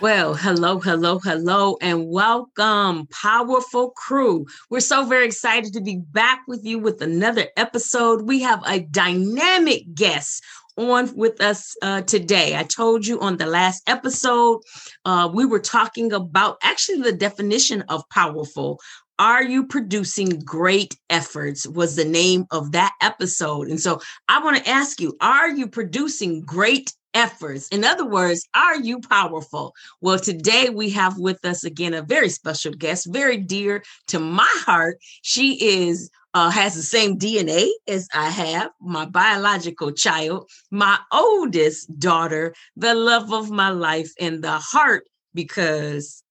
Well, hello, hello, hello, and welcome, powerful crew. We're so very excited to be back with you with another episode. We have a dynamic guest on with us uh, today. I told you on the last episode, uh, we were talking about actually the definition of powerful. Are you producing great efforts? Was the name of that episode. And so I want to ask you, are you producing great efforts. In other words, are you powerful? Well, today we have with us again a very special guest, very dear to my heart. She is uh, has the same DNA as I have, my biological child, my oldest daughter, the love of my life, and the heart because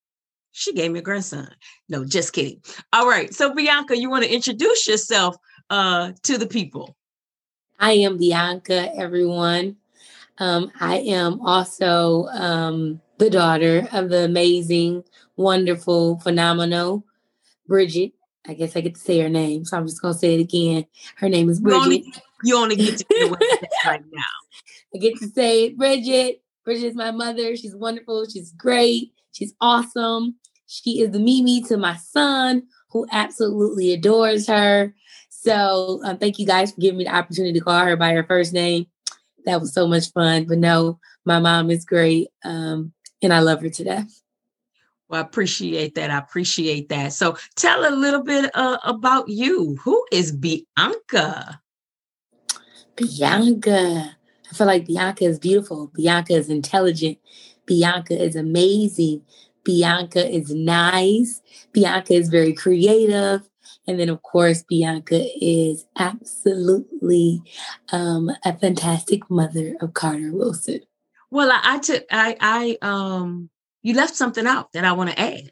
she gave me a grandson. No, just kidding. All right. So, Bianca, you want to introduce yourself uh, to the people? I am Bianca, everyone. Um, I am also um, the daughter of the amazing, wonderful, phenomenal Bridget. I guess I get to say her name, so I'm just gonna say it again. Her name is Bridget. You only, you only get to say it right now. I get to say it, Bridget. Bridget is my mother. She's wonderful. She's great. She's awesome. She is the Mimi to my son, who absolutely adores her. So um, thank you guys for giving me the opportunity to call her by her first name that was so much fun. But no, my mom is great. Um, and I love her to death. Well, I appreciate that. I appreciate that. So tell a little bit uh, about you. Who is Bianca? Bianca. I feel like Bianca is beautiful. Bianca is intelligent. Bianca is amazing. Bianca is nice. Bianca is very creative. And then, of course, Bianca is absolutely um, a fantastic mother of Carter Wilson. Well, I, I took, I, I, um, you left something out that I want to add.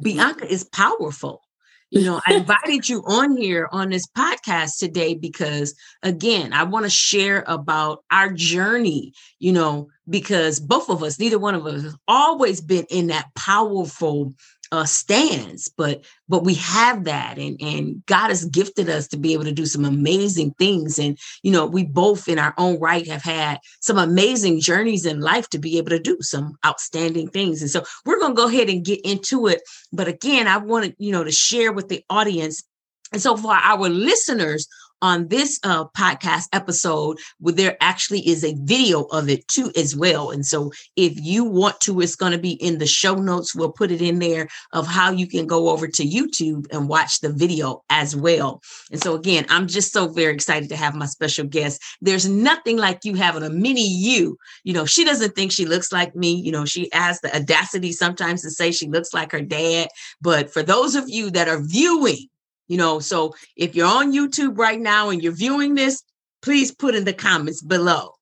Bianca is powerful. You know, I invited you on here on this podcast today because, again, I want to share about our journey, you know, because both of us, neither one of us, has always been in that powerful uh, stands, but but we have that, and and God has gifted us to be able to do some amazing things, and you know we both in our own right have had some amazing journeys in life to be able to do some outstanding things, and so we're going to go ahead and get into it. But again, I wanted you know to share with the audience, and so for our listeners on this uh, podcast episode where there actually is a video of it too as well. And so if you want to it's going to be in the show notes. We'll put it in there of how you can go over to youtube and watch the video as well. And so again i'm just so very excited to have my special guest. There's nothing like you having a mini you. You know she doesn't think she looks like me. You know she has the audacity sometimes to say she looks like her dad. But for those of you that are viewing you know, so if you're on YouTube right now and you're viewing this, please put in the comments below.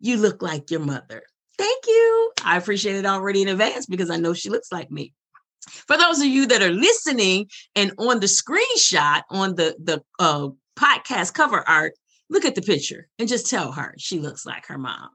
You look like your mother. Thank you. I appreciate it already in advance because I know she looks like me. For those of you that are listening and on the screenshot on the the uh, podcast cover art, look at the picture and just tell her she looks like her mom.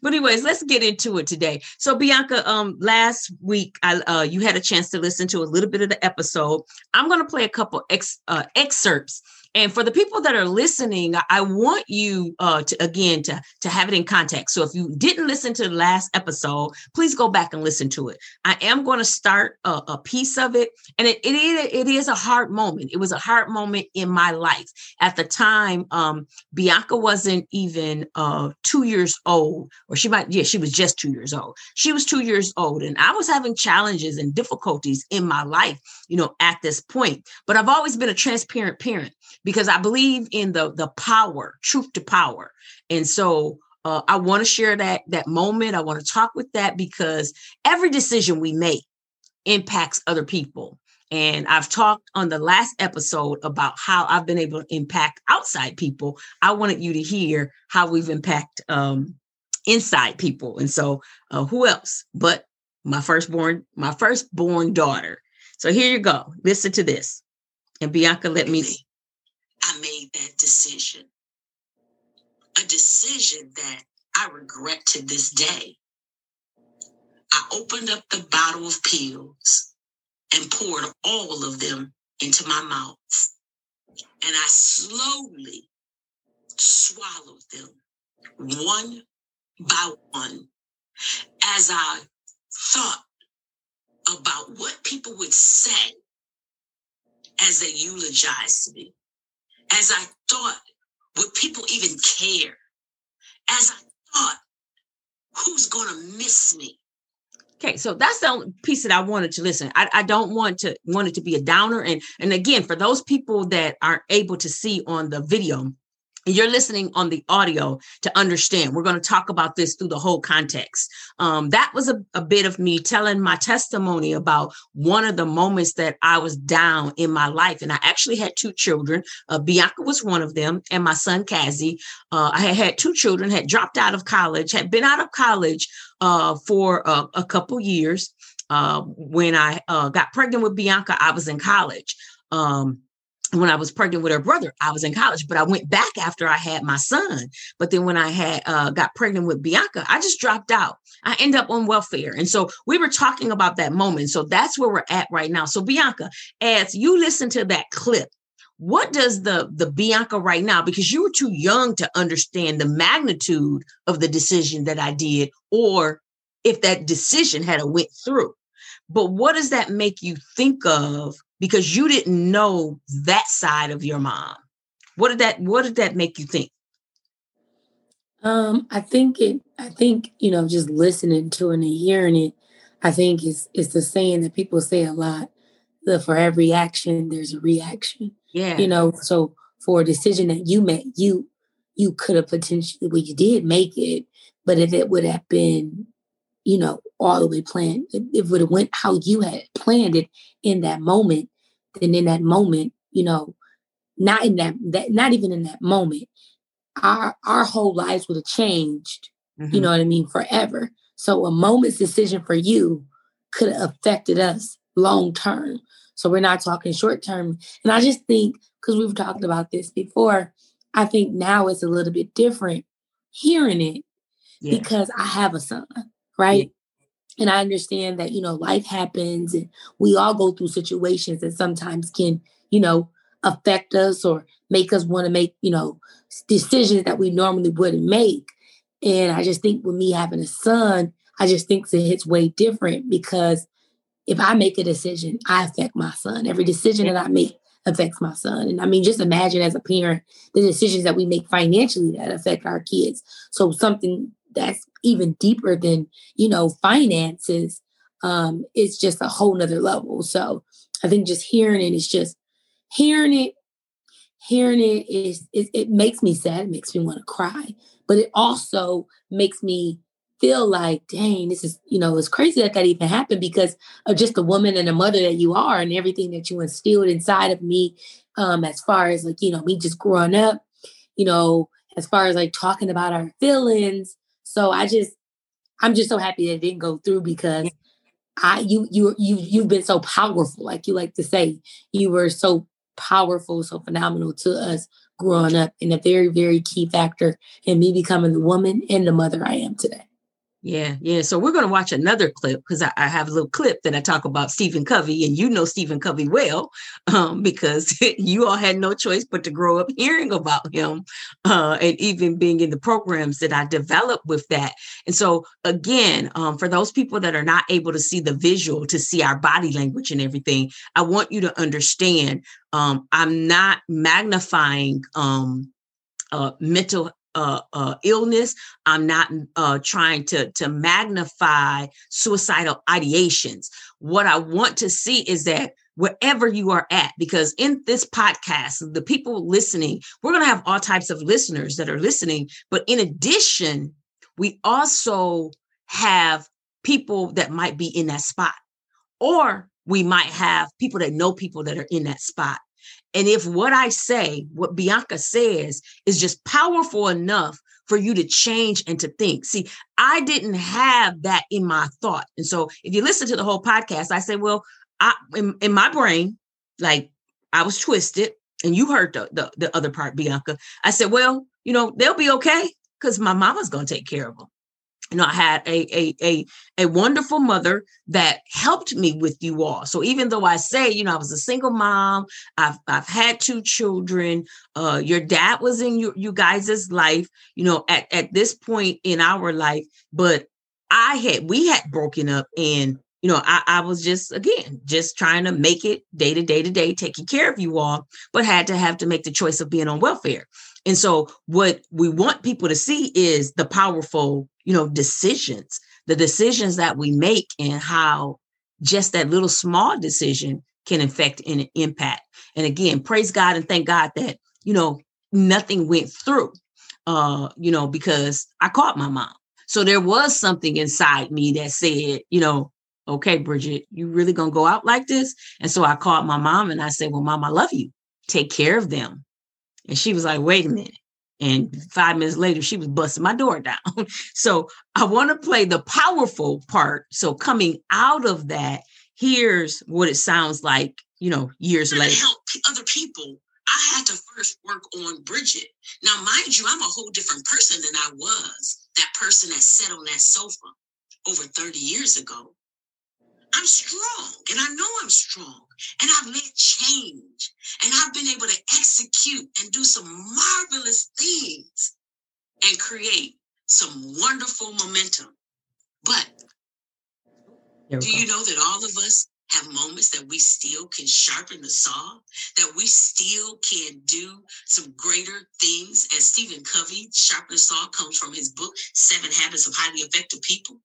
But anyways, let's get into it today. So Bianca, um, last week I uh, you had a chance to listen to a little bit of the episode. I'm going to play a couple ex, uh, excerpts and for the people that are listening, I want you uh, to again to to have it in context. So if you didn't listen to the last episode, please go back and listen to it. I am going to start a, a piece of it, and it, it it is a hard moment. It was a hard moment in my life at the time. Um, Bianca wasn't even uh, two years old, or she might yeah she was just two years old. She was two years old, and I was having challenges and difficulties in my life, you know, at this point. But I've always been a transparent parent because I believe in the the power, truth to power. And so uh, I want to share that that moment. I want to talk with that because every decision we make impacts other people. And I've talked on the last episode about how I've been able to impact outside people. I wanted you to hear how we've impacted um, inside people. And so, uh, who else but my firstborn, my firstborn daughter. So here you go. Listen to this. And Bianca, let me. I made that decision. A decision that I regret to this day. I opened up the bottle of pills and poured all of them into my mouth. And I slowly swallowed them one by one as I thought about what people would say as they eulogized me, as I thought, would people even care? As I thought, who's going to miss me? Okay, so that's the only piece that I wanted to listen. I, I don't want to want it to be a downer. And and again, for those people that aren't able to see on the video, you're listening on the audio to understand. We're going to talk about this through the whole context. Um, that was a, a, bit of me telling my testimony about one of the moments that I was down in my life. And I actually had two children. Uh, Bianca was one of them, and my son, Kazi. Uh, I had, had two children, had dropped out of college, had been out of college uh, for a couple years. Uh, when I uh, got pregnant with Bianca, I was in college. Um, when I was pregnant with her brother, I was in college, but I went back after I had my son. But then when I had uh, got pregnant with Bianca, I just dropped out. I end up on welfare. And so we were talking about that moment. So that's where we're at right now. So Bianca, as you listen to that clip, what does the the Bianca right now because you were too young to understand the magnitude of the decision that I did or if that decision had a went through. But what does that make you think of because you didn't know that side of your mom. What did that what did that make you think? Um, I think it I think, you know, just listening to it and hearing it, I think is is the saying that people say a lot. That for every action there's a reaction. Yeah. You know, so for a decision that you made, you you could have potentially well, you did make it, but if it would have been you know, all the way planned. If it would have went how you had planned it in that moment, then in that moment, you know, not in that that not even in that moment, our our whole lives would have changed. Mm-hmm. You know what I mean? Forever. So a moment's decision for you could have affected us long term. So we're not talking short term. And I just think because we've talked about this before, I think now it's a little bit different hearing it yeah. because I have a son, right? And I understand that, you know, life happens and we all go through situations that sometimes can, you know, affect us or make us want to make, you know, decisions that we normally wouldn't make. And I just think with me having a son, I just think it hits way different because if I make a decision, I affect my son. Every decision that I make affects my son. And I mean, just imagine as a parent the decisions that we make financially that affect our kids. So something that's even deeper than you know finances um it's just a whole nother level. So i think just hearing it is just hearing it hearing it is it, it makes me sad it makes me want to cry but it also makes me feel like dang this is you know it's crazy that that even happened because of just the woman and the mother that you are and everything that you instilled inside of me um as far as like you know me just growing up you know as far as like talking about our feelings so I just, I'm just so happy that it didn't go through because I, you, you, you, you've been so powerful, like you like to say, you were so powerful, so phenomenal to us growing up, and a very, very key factor in me becoming the woman and the mother I am today. Yeah, yeah. So we're going to watch another clip because I, I, have a little clip that I talk about Stephen Covey, and you know Stephen Covey well um, because you all had no choice but to grow up hearing about him uh, and even being in the programs that I developed with that. And so, again, um, for those people that are not able to see the visual, to see our body language and everything, I want you to understand um, I'm not magnifying um, uh, mental uh, uh, illness. I'm not uh, trying to to magnify suicidal ideations. What I want to see is that wherever you are at, because in this podcast, the people listening, we're going to have all types of listeners that are listening. But in addition, we also have people that might be in that spot, or we might have people that know people that are in that spot. And if what I say, what Bianca says, is just powerful enough for you to change and to think. See, I didn't have that in my thought. And so if you listen to the whole podcast, I say, well, I in, in my brain, like I was twisted, and you heard the, the the other part, Bianca. I said, well, you know, they'll be okay because my mama's gonna take care of them you know, I had a, a a a wonderful mother that helped me with you all. So even though I say, you know, I was a single mom, I've I've had two children. Uh, your dad was in you you guys' life, you know, at at this point in our life, but I had we had broken up and you know, I, I was just again just trying to make it day to day to day, taking care of you all, but had to have to make the choice of being on welfare. And so what we want people to see is the powerful, you know, decisions, the decisions that we make and how just that little small decision can affect and impact. And again, praise God and thank God that, you know, nothing went through. Uh, you know, because I caught my mom. So there was something inside me that said, you know, okay, Bridget, you really gonna go out like this? And so I called my mom and I said, Well, mom, I love you. Take care of them. And she was like, wait a minute. And five minutes later, she was busting my door down. so I want to play the powerful part. So coming out of that, here's what it sounds like, you know, years later. help other people. I had to first work on Bridget. Now, mind you, I'm a whole different person than I was. That person that sat on that sofa over 30 years ago. I'm strong and I know I'm strong and I've led change and I've been able to execute and do some marvelous things and create some wonderful momentum. But do go. you know that all of us have moments that we still can sharpen the saw, that we still can do some greater things? As Stephen Covey, sharpen the saw comes from his book, Seven Habits of Highly Effective People.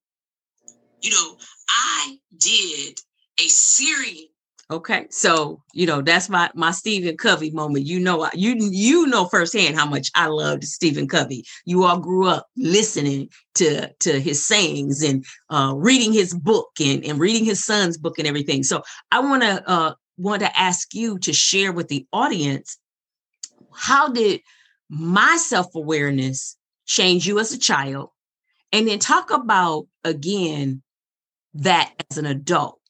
You know, I did a series. Okay, so you know that's my my Stephen Covey moment. You know, you you know firsthand how much I loved Stephen Covey. You all grew up listening to to his sayings and uh, reading his book and and reading his son's book and everything. So I want to uh, want to ask you to share with the audience how did my self awareness change you as a child, and then talk about again that as an adult?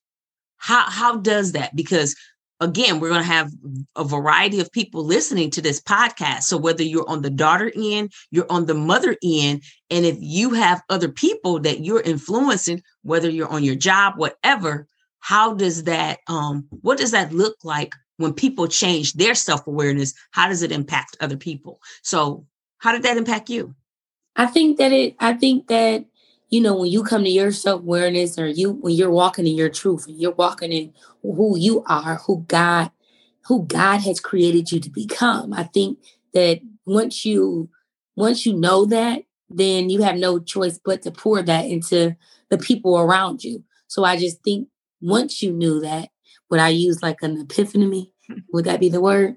How how does that? Because again, we're going to have a variety of people listening to this podcast. So whether you're on the daughter end, you're on the mother end, and if you have other people that you're influencing, whether you're on your job, whatever, how does that um what does that look like when people change their self-awareness? How does it impact other people? So how did that impact you? I think that it I think that you know, when you come to your self awareness or you, when you're walking in your truth and you're walking in who you are, who God, who God has created you to become. I think that once you, once you know that, then you have no choice but to pour that into the people around you. So I just think once you knew that, would I use like an epiphany? Would that be the word?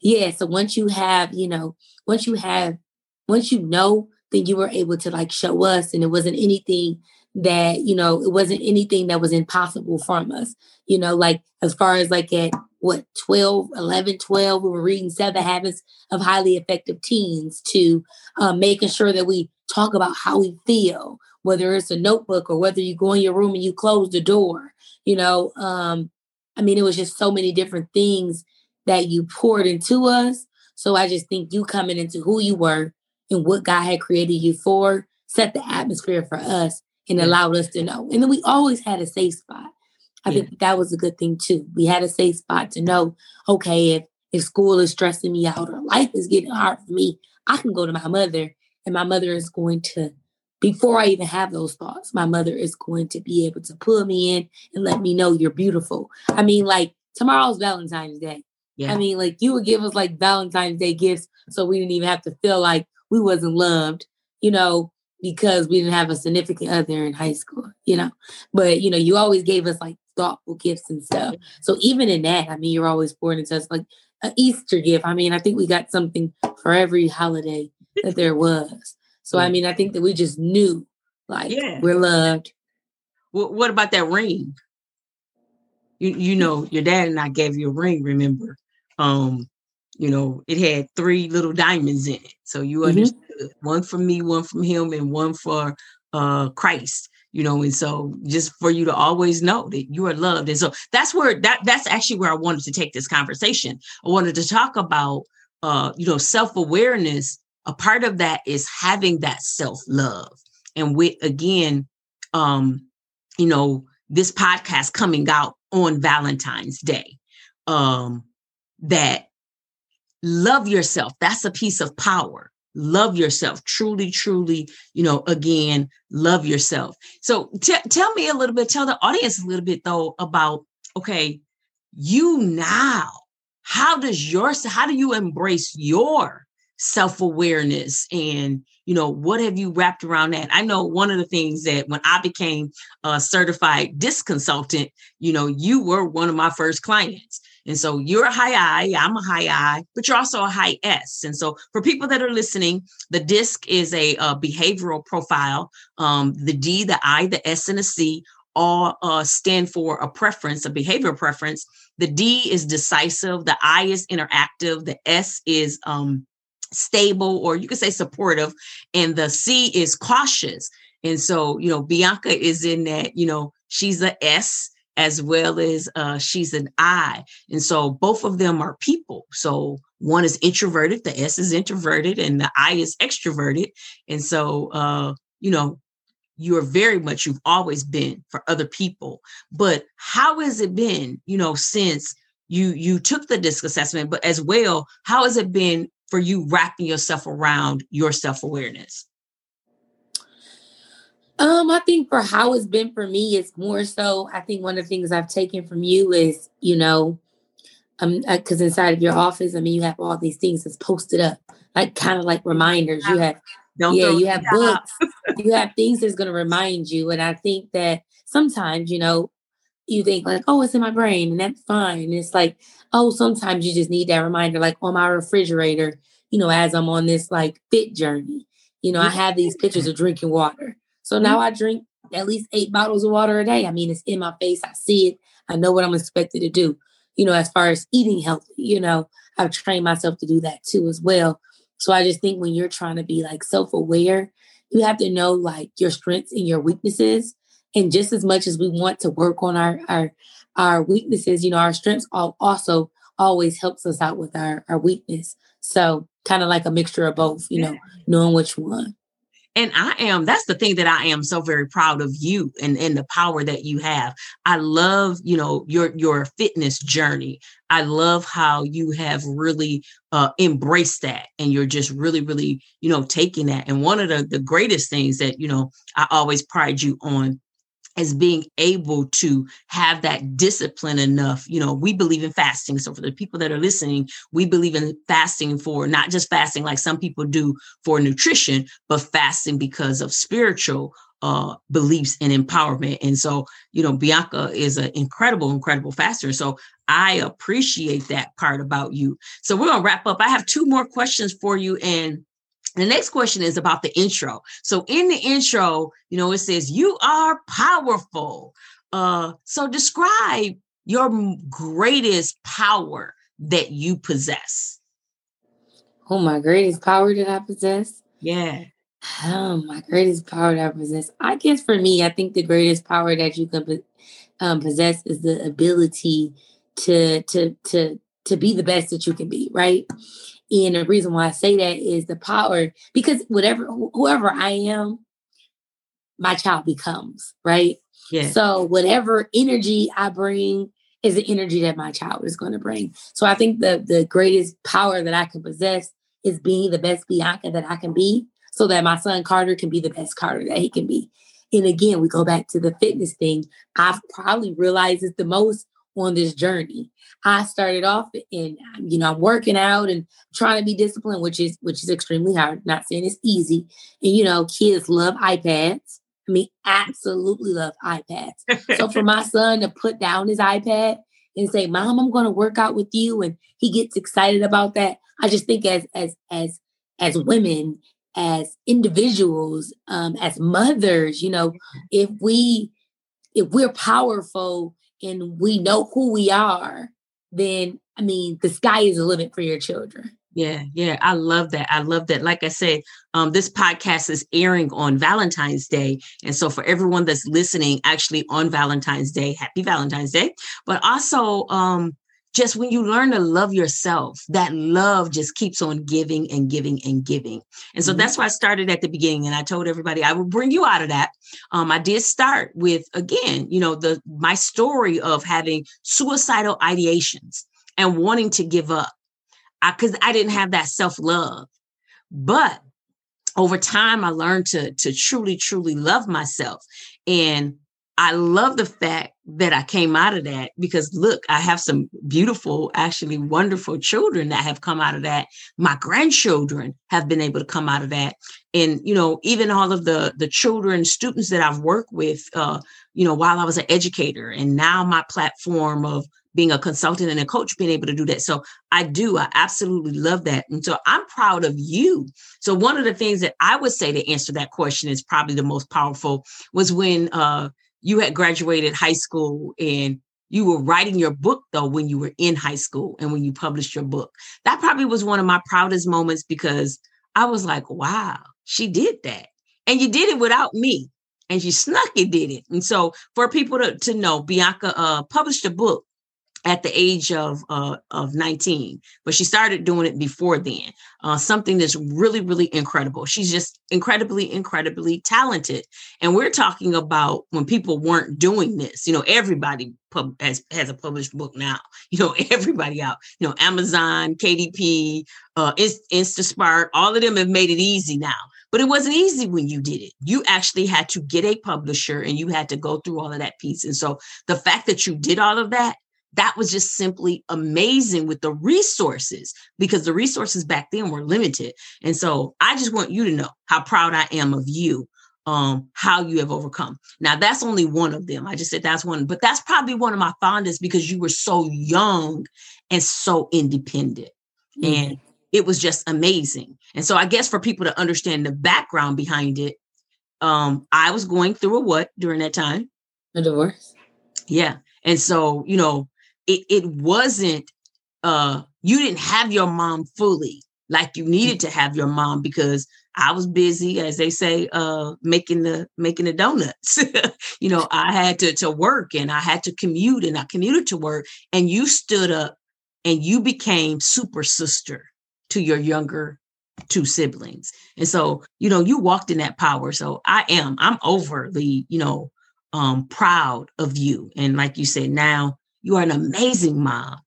Yeah. So once you have, you know, once you have, once you know then you were able to like show us and it wasn't anything that you know it wasn't anything that was impossible from us. You know like as far as like at what 12 11 12 we were reading seven habits of highly effective teens to um, making sure that we talk about how we feel whether it's a notebook or whether you go in your room and you close the door you know um, i mean it was just so many different things that you poured into us. So i just think you coming into who you were and what God had created you for, set the atmosphere for us and allowed us to know. And then we always had a safe spot. I yeah. think that was a good thing too. We had a safe spot to know, okay, if if school is stressing me out or life is getting hard for me, I can go to my mother and my mother is going to before I even have those thoughts, my mother is going to be able to pull me in and let me know you're beautiful. I mean, like tomorrow's Valentine's Day. Yeah. I mean, like you would give us like Valentine's Day gifts so we didn't even have to feel like we wasn't loved, you know, because we didn't have a significant other in high school, you know. But you know, you always gave us like thoughtful gifts and stuff. So even in that, I mean, you're always pouring into us like an Easter gift. I mean, I think we got something for every holiday that there was. So I mean, I think that we just knew like yeah. we're loved. What, what about that ring? You you know, your dad and I gave you a ring, remember? Um, you know, it had three little diamonds in it. So you mm-hmm. understood one for me, one from him, and one for uh Christ. you know and so just for you to always know that you are loved and so that's where that that's actually where i wanted to take this conversation i wanted to talk about uh you know self-awareness a part of that is having that self-love and with again um you know this podcast coming out on valentine's day um that love yourself. That's a piece of power. Love yourself. Truly truly you know again love yourself. So t- tell me a little bit tell the audience a little bit though about okay you now how does your how do you embrace your self-awareness and you know what have you wrapped around that? I know one of the things that when i became a certified DISC consultant you know you were one of my first clients and so you're a high I, I'm a high I, but you're also a high S. And so for people that are listening, the DISC is a, a behavioral profile. Um, the D, the I, the S, and the C all uh, stand for a preference, a behavior preference. The D is decisive, the I is interactive, the S is um, stable, or you could say supportive, and the C is cautious. And so, you know, Bianca is in that, you know, she's a S as well as uh, she's an I. And so both of them are people. So one is introverted, the S is introverted, and the I is extroverted. And so, uh, you know, you're very much, you've always been for other people. But how has it been, you know, since you you took the DISC assessment, but as well, how has it been for you wrapping yourself around your self-awareness? Um, I think for how it's been for me, it's more so. I think one of the things I've taken from you is, you know, um, because uh, inside of your office, I mean, you have all these things that's posted up, like kind of like reminders. You have, Don't yeah, you have books, you have things that's going to remind you. And I think that sometimes, you know, you think like, oh, it's in my brain, and that's fine. And it's like, oh, sometimes you just need that reminder, like on my refrigerator, you know, as I'm on this like fit journey. You know, I have these pictures of drinking water. So now mm-hmm. I drink at least eight bottles of water a day. I mean, it's in my face. I see it. I know what I'm expected to do. You know, as far as eating healthy, you know, I've trained myself to do that too as well. So I just think when you're trying to be like self aware, you have to know like your strengths and your weaknesses. And just as much as we want to work on our our our weaknesses, you know, our strengths also always helps us out with our our weakness. So kind of like a mixture of both, you know, knowing which one and i am that's the thing that i am so very proud of you and and the power that you have. I love you know your your fitness journey. I love how you have really uh embraced that and you're just really really you know taking that. And one of the the greatest things that you know i always pride you on as being able to have that discipline enough. You know, we believe in fasting. So for the people that are listening, we believe in fasting for not just fasting like some people do for nutrition, but fasting because of spiritual uh, beliefs and empowerment. And so, you know, Bianca is an incredible, incredible faster. So I appreciate that part about you. So we're gonna wrap up. I have two more questions for you, and the next question is about the intro. So in the intro, you know, it says you are powerful. Uh, so describe your greatest power that you possess. Oh, my greatest power that I possess? Yeah. Oh, my greatest power that I possess. I guess for me, I think the greatest power that you can um, possess is the ability to to to to be the best that you can be, right? And the reason why I say that is the power, because whatever, whoever I am, my child becomes, right? Yeah. So whatever energy I bring is the energy that my child is going to bring. So I think the the greatest power that I can possess is being the best Bianca that I can be, so that my son Carter can be the best Carter that he can be. And again, we go back to the fitness thing. I've probably realized it the most on this journey. I started off and you know I'm working out and trying to be disciplined, which is which is extremely hard. Not saying it's easy. And you know, kids love iPads. I mean, absolutely love iPads. so for my son to put down his iPad and say, "Mom, I'm going to work out with you," and he gets excited about that. I just think as as as as women, as individuals, um, as mothers, you know, if we if we're powerful and we know who we are, then I mean, the sky is the limit for your children. Yeah, yeah, I love that. I love that. Like I said, um, this podcast is airing on Valentine's Day, and so for everyone that's listening, actually on Valentine's Day, Happy Valentine's Day. But also, um, just when you learn to love yourself, that love just keeps on giving and giving and giving. And so mm-hmm. that's why I started at the beginning. And I told everybody I will bring you out of that. Um, I did start with again, you know, the my story of having suicidal ideations and wanting to give up. because I, I didn't have that self-love. But over time, I learned to to truly, truly love myself. And I love the fact that I came out of that because look, I have some beautiful, actually wonderful children that have come out of that. My grandchildren have been able to come out of that. And, you know, even all of the the children, students that I've worked with, uh, you know, while I was an educator and now my platform of being a consultant and a coach, being able to do that. So I do, I absolutely love that. And so I'm proud of you. So one of the things that I would say to answer that question is probably the most powerful was when uh you had graduated high school and you were writing your book though when you were in high school and when you published your book. That probably was one of my proudest moments because I was like, wow, she did that. And you did it without me. And she snuck it, did it. And so for people to, to know, Bianca uh, published a book at the age of uh, of 19 but she started doing it before then uh, something that's really really incredible she's just incredibly incredibly talented and we're talking about when people weren't doing this you know everybody pub- has, has a published book now you know everybody out you know amazon kdp uh, IngramSpark all of them have made it easy now but it wasn't easy when you did it. You actually had to get a publisher and you had to go through all of that piece. And so the fact that you did all of that that was just simply amazing with the resources because the resources back then were limited. And so I just want you to know how proud I am of you, um, how you have overcome. Now, that's only one of them. I just said that's one, but that's probably one of my fondest because you were so young and so independent. Mm-hmm. And it was just amazing. And so I guess for people to understand the background behind it, um, I was going through a what during that time? A divorce. Yeah. And so, you know, it, it wasn't uh you didn't have your mom fully like you needed to have your mom because I was busy, as they say, uh, making the making the donuts. you know, I had to to work and I had to commute and I commuted to work. And you stood up and you became super sister to your younger two siblings. And so, you know, you walked in that power. So I am, I'm overly, you know, um, proud of you. And like you said, now you are an amazing mom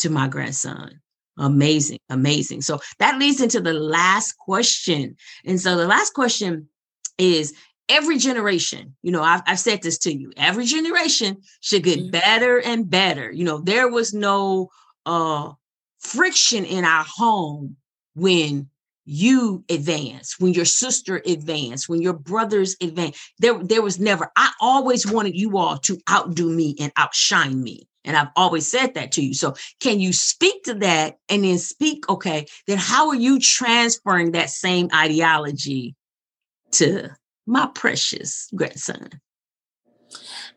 to my grandson. Amazing, amazing. So that leads into the last question. And so the last question is every generation, you know, I've, I've said this to you, every generation should get mm-hmm. better and better. You know, there was no uh, friction in our home when you advance, when your sister advanced, when your brothers advanced. There, there was never, I always wanted you all to outdo me and outshine me. And I've always said that to you. So can you speak to that and then speak, okay, then how are you transferring that same ideology to my precious grandson?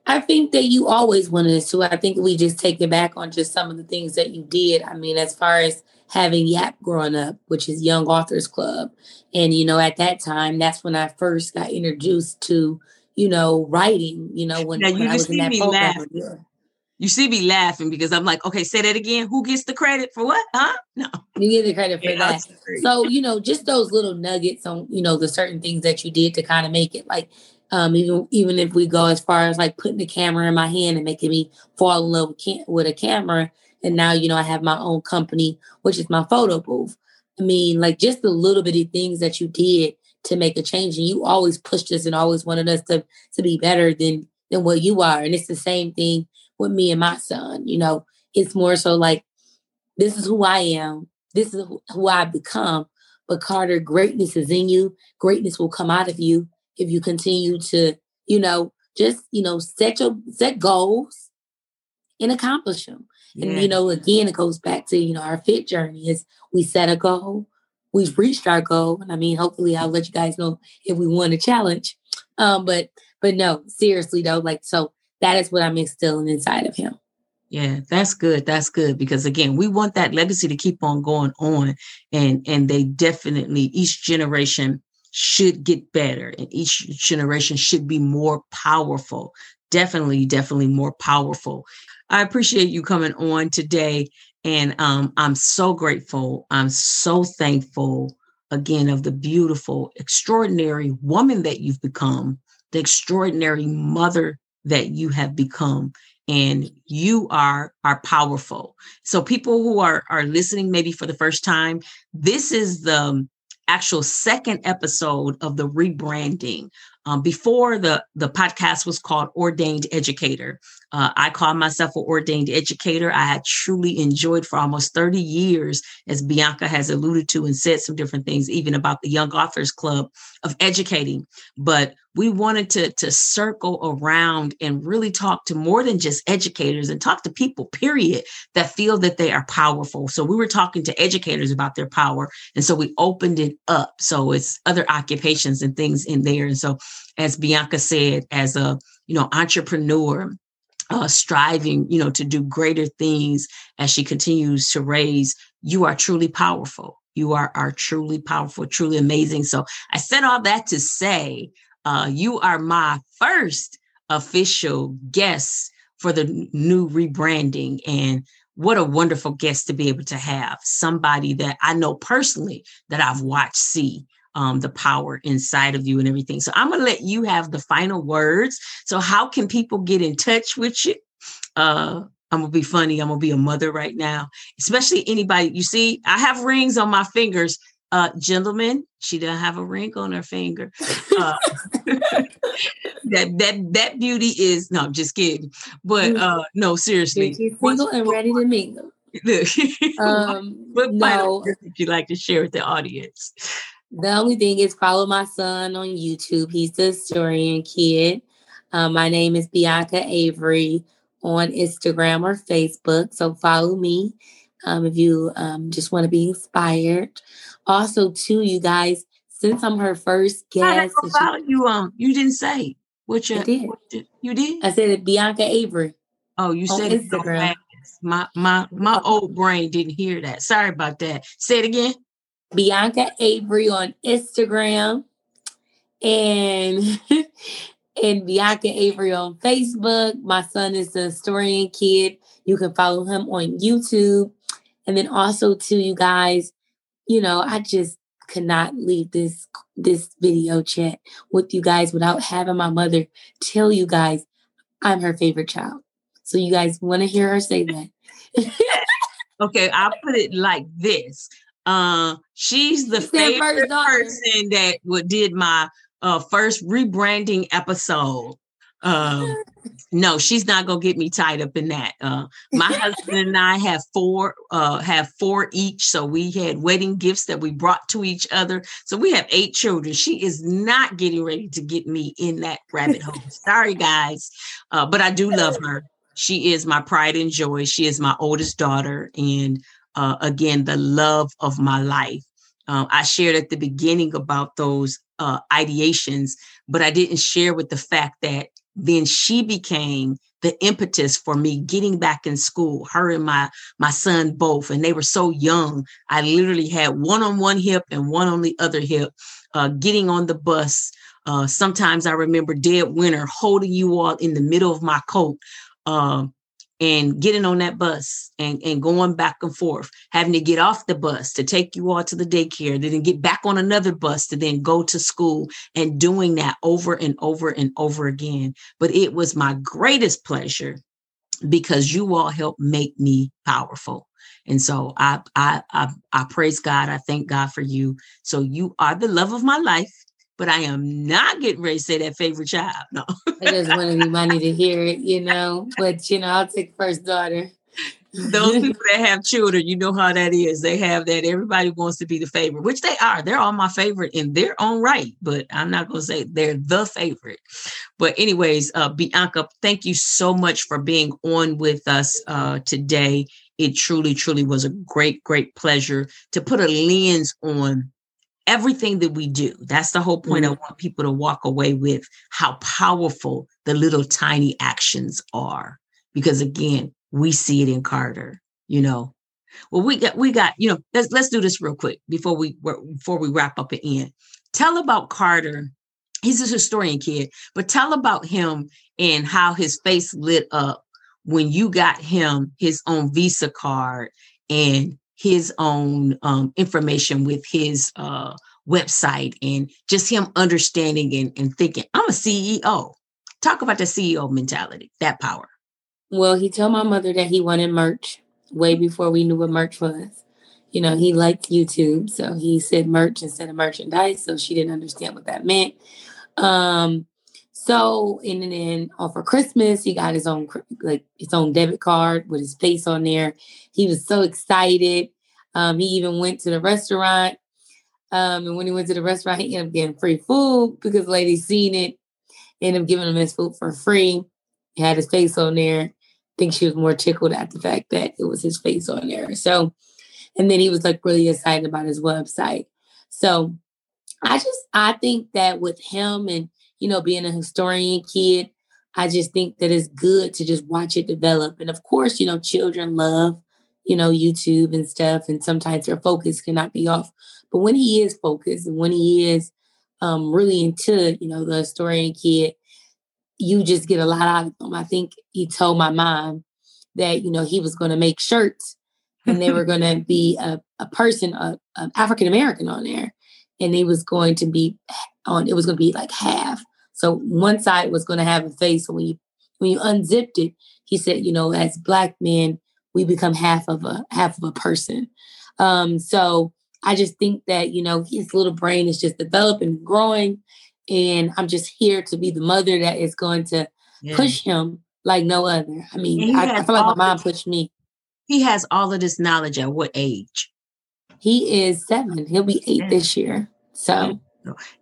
I think that you always wanted us to. I think we just take it back on just some of the things that you did. I mean, as far as having YAP growing up, which is Young Authors Club. And, you know, at that time, that's when I first got introduced to, you know, writing, you know, when, when I was in that program. You see me laughing because I'm like, okay, say that again. Who gets the credit for what? Huh? No. You get the credit for yeah, that. So, you know, just those little nuggets on, you know, the certain things that you did to kind of make it like um, even even if we go as far as like putting the camera in my hand and making me fall in love with, cam- with a camera, and now you know I have my own company, which is my photo booth. I mean, like just the little bitty things that you did to make a change, and you always pushed us and always wanted us to to be better than than what you are, and it's the same thing with me and my son. You know, it's more so like, this is who I am. This is who I've become. But Carter, greatness is in you. Greatness will come out of you if you continue to, you know, just, you know, set your set goals and accomplish them. Yeah. And, you know, again, it goes back to, you know, our fit journey is we set a goal, we've reached our goal. And I mean, hopefully I'll let you guys know if we won a challenge. Um, but but no, seriously though, like so that is what I'm instilling inside of him. Yeah, that's good. That's good because again, we want that legacy to keep on going on and and they definitely each generation should get better and each generation should be more powerful. Definitely, definitely more powerful. I appreciate you coming on today and um, I'm so grateful. I'm so thankful again of the beautiful, extraordinary woman that you've become, the extraordinary mother that you have become and you are are powerful so people who are are listening maybe for the first time this is the actual second episode of the rebranding um, before the the podcast was called ordained educator uh, I call myself an ordained educator. I had truly enjoyed for almost 30 years, as Bianca has alluded to and said some different things, even about the Young Authors Club of educating. But we wanted to, to circle around and really talk to more than just educators and talk to people, period, that feel that they are powerful. So we were talking to educators about their power. And so we opened it up. So it's other occupations and things in there. And so as Bianca said, as a you know entrepreneur uh, striving, you know, to do greater things as she continues to raise, you are truly powerful. You are, are truly powerful, truly amazing. So I said all that to say, uh, you are my first official guest for the new rebranding. And what a wonderful guest to be able to have somebody that I know personally that I've watched see um, the power inside of you and everything. So I'm going to let you have the final words. So, how can people get in touch with you? Uh, I'm gonna be funny. I'm gonna be a mother right now, especially anybody. You see, I have rings on my fingers. Uh, gentlemen, she doesn't have a ring on her finger. Uh, that that that beauty is no, just kidding. But mm. uh, no, seriously, she's single and ready to mingle. um, what no, would you like to share with the audience? The only thing is follow my son on YouTube. He's the historian kid. Um, my name is Bianca Avery on Instagram or Facebook. So follow me um, if you um, just want to be inspired. Also, too, you guys, since I'm her first guest, you um you didn't say what you did. What you, you did. I said it, Bianca Avery. Oh, you said Instagram. my my my old brain didn't hear that. Sorry about that. Say it again. Bianca Avery on Instagram and and Bianca Avery on Facebook. My son is the historian kid. You can follow him on YouTube. And then also to you guys, you know, I just could not leave this this video chat with you guys without having my mother tell you guys I'm her favorite child. So you guys want to hear her say that. okay, I'll put it like this. Uh, she's the favorite person that did my uh, first rebranding episode. Um, no, she's not gonna get me tied up in that. Uh, my husband and I have four, uh, have four each. So we had wedding gifts that we brought to each other. So we have eight children. She is not getting ready to get me in that rabbit hole. Sorry, guys, uh, but I do love her. She is my pride and joy. She is my oldest daughter, and uh, again, the love of my life. Uh, I shared at the beginning about those uh, ideations, but I didn't share with the fact that then she became the impetus for me getting back in school her and my my son both and they were so young. I literally had one on one hip and one on the other hip uh, getting on the bus. Uh, sometimes i remember dead winter holding you all in the middle of my coat uh, and getting on that bus and, and going back and forth, having to get off the bus to take you all to the daycare, then get back on another bus to then go to school and doing that over and over and over again. But it was my greatest pleasure because you all helped make me powerful. And so I, I I I praise God. I thank God for you. So you are the love of my life but I am not getting ready to say that favorite child. No. I just want anybody to hear it, you know. But you know, I'll take first daughter. Those people that have children, you know how that is. They have that. Everybody wants to be the favorite, which they are. They're all my favorite in their own right, but I'm not going to say they're the favorite. But, anyways, uh, Bianca, thank you so much for being on with us uh, today. It truly, truly was a great, great pleasure to put a lens on everything that we do. That's the whole point mm-hmm. I want people to walk away with how powerful the little tiny actions are. Because again, we see it in Carter, you know. Well, we got we got, you know, let's let's do this real quick before we before we wrap up and end. Tell about Carter. He's a historian kid, but tell about him and how his face lit up when you got him his own Visa card and his own um, information with his uh, website and just him understanding and, and thinking, I'm a CEO. Talk about the CEO mentality, that power. Well, he told my mother that he wanted merch way before we knew what merch was. You know, he liked YouTube, so he said merch instead of merchandise. So she didn't understand what that meant. Um, so and then uh, for Christmas, he got his own like his own debit card with his face on there. He was so excited. Um, he even went to the restaurant. Um, and when he went to the restaurant, he ended up getting free food because the lady seen it, ended up giving him his food for free. He had his face on there. I think she was more tickled at the fact that it was his face on there. So, and then he was like really excited about his website. So I just I think that with him and you know, being a historian kid, I just think that it's good to just watch it develop. And of course, you know, children love, you know, YouTube and stuff, and sometimes their focus cannot be off. But when he is focused and when he is um, really into, you know, the historian kid, you just get a lot out of him. I think he told my mom that, you know, he was going to make shirts and they were going to be a, a person, a, a African American on there. And he was going to be on, it was going to be like half so one side was going to have a face. So when you when you unzipped it, he said, you know, as black men, we become half of a half of a person. Um, so I just think that you know his little brain is just developing, growing, and I'm just here to be the mother that is going to yeah. push him like no other. I mean, I, I, feel like my mom pushed me. He has all of this knowledge at what age? He is seven. He'll be eight yeah. this year. So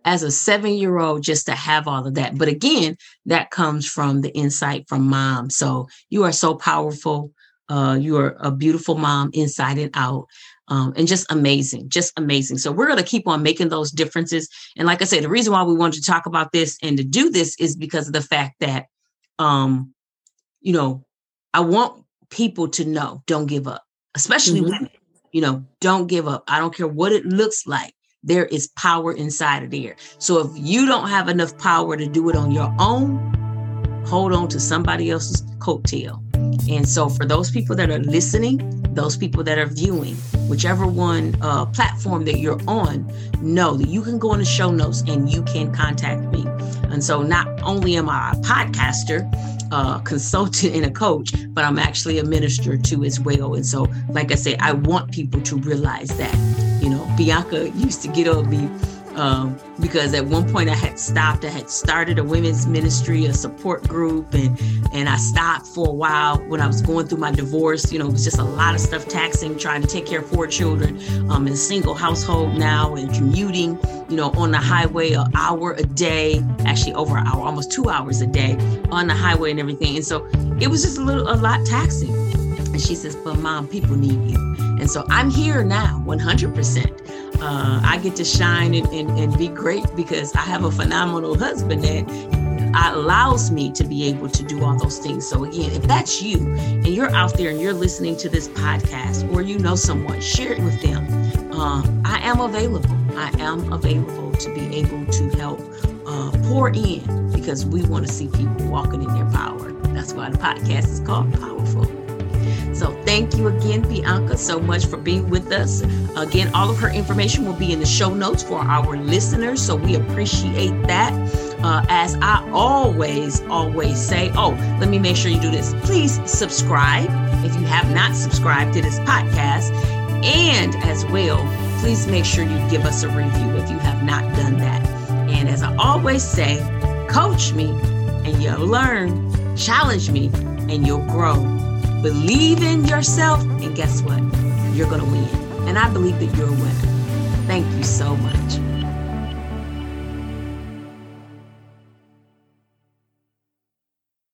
as a seven year old just to have all of that. But again, that comes from the insight from mom. So you are so powerful. Uh, you are a beautiful mom inside and out. Um, and just amazing, just amazing. So we're going to keep on making those differences. And like I said, the reason why we wanted to talk about this and to do this is because of the fact that, um, you know, I want people to know, don't give up, especially mm-hmm. women. You know, don't give up. I don't care what it looks like there is power inside of there. So if you don't have enough power to do it on your own, hold on to somebody else's coattail. And so for those people that are listening, those people that are viewing, whichever one uh, platform that you're on, know that you can go in the show notes and you can contact me. And so not only am I a podcaster, uh, consultant and a coach, but I'm actually a minister too as well. And so, like I say, I want people to realize that you know, Bianca used to get on me um, because at one point I had stopped. I had started a women's ministry, a support group, and and I stopped for a while when I was going through my divorce. You know, it was just a lot of stuff taxing, trying to take care of four children, um, in a single household now, and commuting. You know, on the highway, an hour a day, actually over an hour, almost two hours a day on the highway and everything. And so it was just a little, a lot taxing. And she says, "But mom, people need you." And so I'm here now, 100%. Uh, I get to shine and, and, and be great because I have a phenomenal husband that allows me to be able to do all those things. So, again, if that's you and you're out there and you're listening to this podcast or you know someone, share it with them. Uh, I am available. I am available to be able to help uh, pour in because we want to see people walking in their power. That's why the podcast is called Powerful. So thank you again, Bianca, so much for being with us. Again, all of her information will be in the show notes for our listeners. So we appreciate that. Uh, as I always, always say, oh, let me make sure you do this. Please subscribe if you have not subscribed to this podcast. And as well, please make sure you give us a review if you have not done that. And as I always say, coach me and you'll learn, challenge me and you'll grow. Believe in yourself, and guess what? You're going to win. And I believe that you're a winner. Thank you so much.